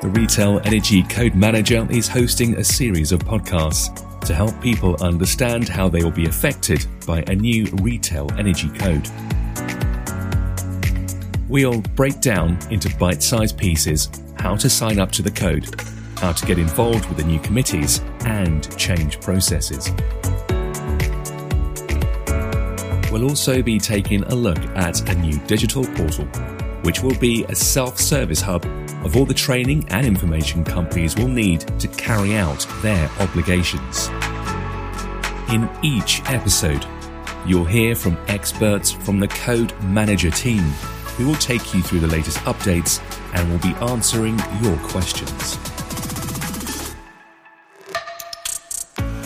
The Retail Energy Code Manager is hosting a series of podcasts to help people understand how they will be affected by a new retail energy code. We'll break down into bite sized pieces how to sign up to the code, how to get involved with the new committees, and change processes. We'll also be taking a look at a new digital portal, which will be a self service hub of all the training and information companies will need to carry out their obligations. In each episode, you'll hear from experts from the Code Manager team who will take you through the latest updates and will be answering your questions.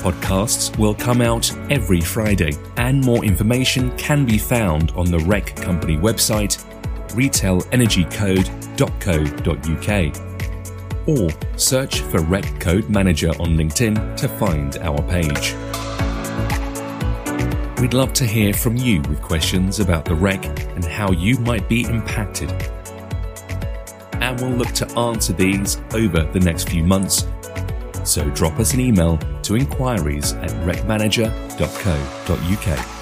Podcasts will come out every Friday, and more information can be found on the REC Company website, retailenergycode.co.uk, or search for REC Code Manager on LinkedIn to find our page. We'd love to hear from you with questions about the REC and how you might be impacted. And we'll look to answer these over the next few months so drop us an email to inquiries at recmanager.co.uk.